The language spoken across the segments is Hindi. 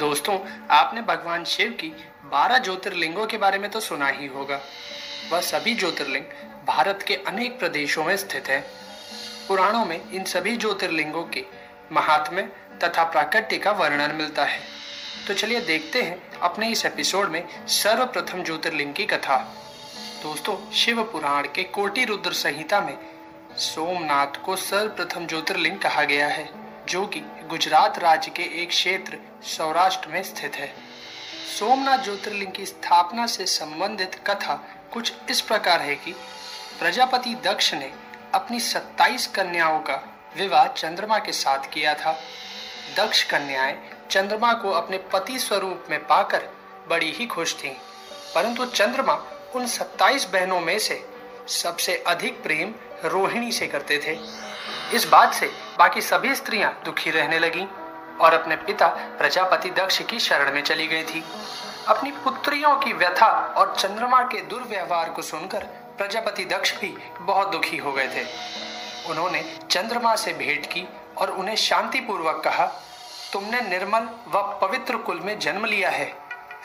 दोस्तों, आपने भगवान शिव की बारह ज्योतिर्लिंगों के बारे में तो सुना ही होगा। वह सभी ज्योतिर्लिंग भारत के अनेक प्रदेशों में स्थित है। पुराणों में इन सभी ज्योतिर्लिंगों के महात्म्य तथा प्राकट्य का वर्णन मिलता है। तो चलिए देखते हैं अपने इस एपिसोड में सर्वप्रथम ज्योतिर्लिंग की कथा। दोस्तों, शिव पुराण के कोटि रुद्र संहिता में सोमनाथ को सर्वप्रथम ज्योतिर्लिंग कहा गया है, जो कि गुजरात राज्य के एक क्षेत्र सौराष्ट्र में स्थित है। सोमनाथ ज्योतिर्लिंग की स्थापना से संबंधित कथा कुछ इस प्रकार है कि प्रजापति दक्ष ने अपनी 27 कन्याओं का विवाह चंद्रमा के साथ किया था। दक्ष कन्याएँ चंद्रमा को अपने पति स्वरूप में पाकर बड़ी ही खुश थीं, परंतु चंद्रमा उन 27 बहनों में से सबसे अधिक प्रेम रोहिणी से करते थे। इस बात से बाकी सभी स्त्रियाँ दुखी रहने लगी और अपने पिता प्रजापति दक्ष की शरण में चली गई थी। अपनी पुत्रियों की व्यथा और चंद्रमा के दुर्व्यवहार को सुनकर प्रजापति दक्ष भी बहुत दुखी हो गए थे। उन्होंने चंद्रमा से भेंट की और उन्हें शांति पूर्वक कहा, तुमने निर्मल व पवित्र कुल में जन्म लिया है।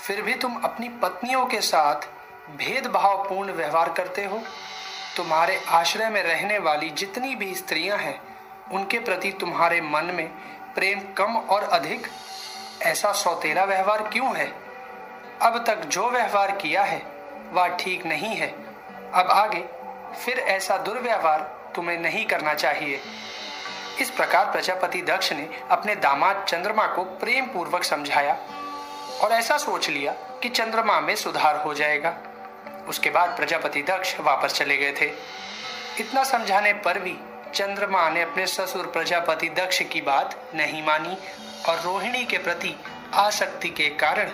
फिर भी तुम अपनी पत्नियों के साथ भेदभावपूर्ण व्यवहार करते हो? तुम्हारे आश्रय में रहने वाली जितनी भी स्त्रियाँ हैं, उनके प्रति तुम्हारे मन में प्रेम कम और अधिक? ऐसा सौतेला व्यवहार क्यों है? अब तक जो व्यवहार किया है, वह ठीक नहीं है। अब आगे, फिर ऐसा दुर्व्यवहार तुम्हें नहीं करना चाहिए। इस प्रकार प्रजापति दक्ष ने अपने दामाद चंद्रमा को प्रेम पूर्वक समझाया और ऐसा सोच लिया कि चंद्रमा में सुधार हो जाएगा। उसके बाद प्रजापति दक्ष वापस चले गए थे। इतना समझाने पर भी चंद्रमा ने अपने ससुर प्रजापति दक्ष की बात नहीं मानी और रोहिणी के प्रति आसक्ति के कारण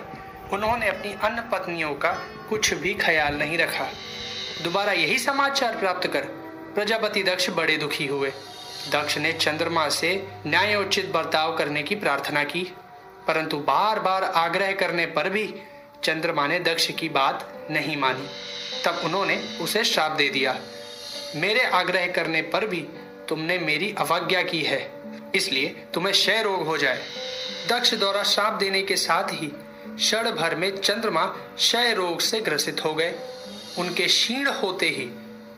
उन्होंने अपनी अन्य पत्नियों का कुछ भी ख्याल नहीं रखा। दोबारा यही समाचार प्राप्त कर प्रजापति दक्ष बड़े दुखी हुए। दक्ष ने चंद्रमा से न्यायोचित बर्ताव करने की प्रार्थना की, परंतु बार बार आग्रह करने पर भी चंद्रमा ने दक्ष की बात नहीं मानी। तब उन्होंने उसे श्राप दे दिया। मेरे आग्रह करने पर भी तुमने मेरी अवज्ञा की है, इसलिए तुम्हें क्षय रोग हो जाए। दक्ष द्वारा श्राप देने के साथ ही क्षण भर में चंद्रमा क्षय रोग से ग्रसित हो गए। उनके क्षीण होते ही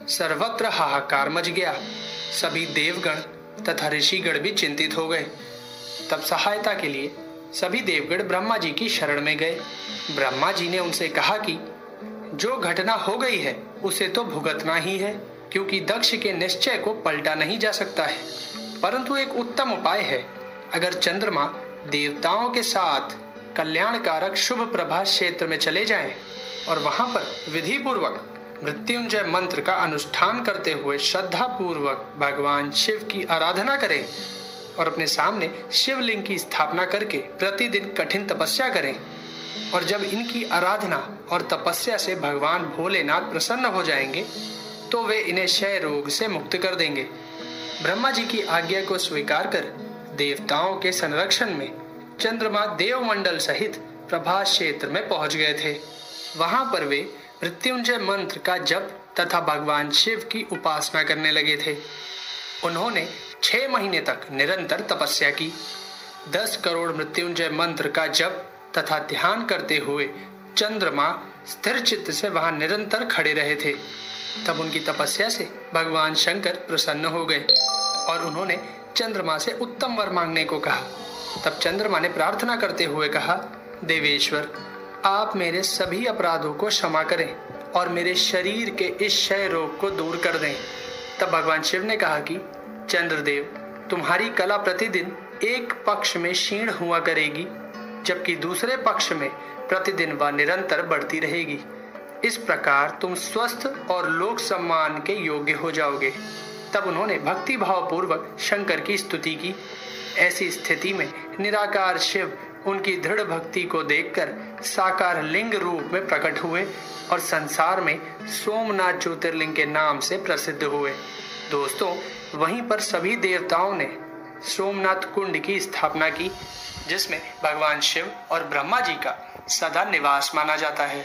सर्वत्र हाहाकार मच गया। सभी देवगण तथा ऋषिगण भी चिंतित हो गए। तब सहायता के लिए सभी देवगण ब्रह्मा जी की शरण में गए। ब्रह्मा जी ने उनसे कहा कि, जो घटना हो गई है, उसे तो भुगतना ही है, क्योंकि दक्ष के निश्चय को पलटा नहीं जा सकता है। परंतु एक उत्तम उपाय है। अगर चंद्रमा देवताओं के साथ कल्याणकारक शुभ प्रभा क्षेत्र में चले जाएँ और वहाँ पर विधि पूर्वक मृत्युंजय मंत्र का अनुष्ठान करते हुए श्रद्धा पूर्वक भगवान शिव की आराधना करें और अपने सामने शिवलिंग की स्थापना करके प्रतिदिन कठिन तपस्या करें। और जब इनकी आराधना और तपस्या से भगवान भोलेनाथ प्रसन्न हो जाएँगे तो वे इन्हें क्षय रोग से मुक्त कर देंगे। ब्रह्मा जी की आज्ञा को स्वीकार कर देवताओं के संरक्षण में चंद्रमा देवमंडल सहित प्रभास क्षेत्र में पहुँच गए थे। वहाँ पर वे मृत्युंजय मंत्र का जप तथा भगवान शिव की उपासना करने लगे थे। उन्होंने छह महीने तक निरंतर तपस्या की। दस करोड़ मृत्युंजय मंत्र का जप तथा ध्यान करते हुए चंद्रमा स्थिर चित्त से वहाँ निरंतर खड़े रहे थे। तब उनकी तपस्या से भगवान शंकर प्रसन्न हो गए और उन्होंने चंद्रमा से उत्तम वर मांगने को कहा। तब चंद्रमा ने प्रार्थना करते हुए कहा, देवेश्वर, आप मेरे सभी अपराधों को क्षमा करें और मेरे शरीर के इस क्षय रोग को दूर कर दें। तब भगवान शिव ने कहा कि चंद्रदेव, तुम्हारी कला प्रतिदिन एक पक्ष में क्षीण हुआ करेगी, जबकि दूसरे पक्ष में प्रतिदिन वह निरंतर बढ़ती रहेगी। इस प्रकार तुम स्वस्थ और लोक सम्मान के योग्य हो जाओगे। तब उन्होंने भक्ति भाव पूर्वक शंकर की स्तुति की। ऐसी स्थिति में निराकार शिव उनकी दृढ़ भक्ति को देखकर साकार लिंग रूप में प्रकट हुए और संसार में सोमनाथ ज्योतिर्लिंग के नाम से प्रसिद्ध हुए। दोस्तों वहीं पर सभी देवताओं ने सोमनाथ कुंड की स्थापना की, जिसमें भगवान शिव और ब्रह्मा जी का सदा निवास माना जाता है।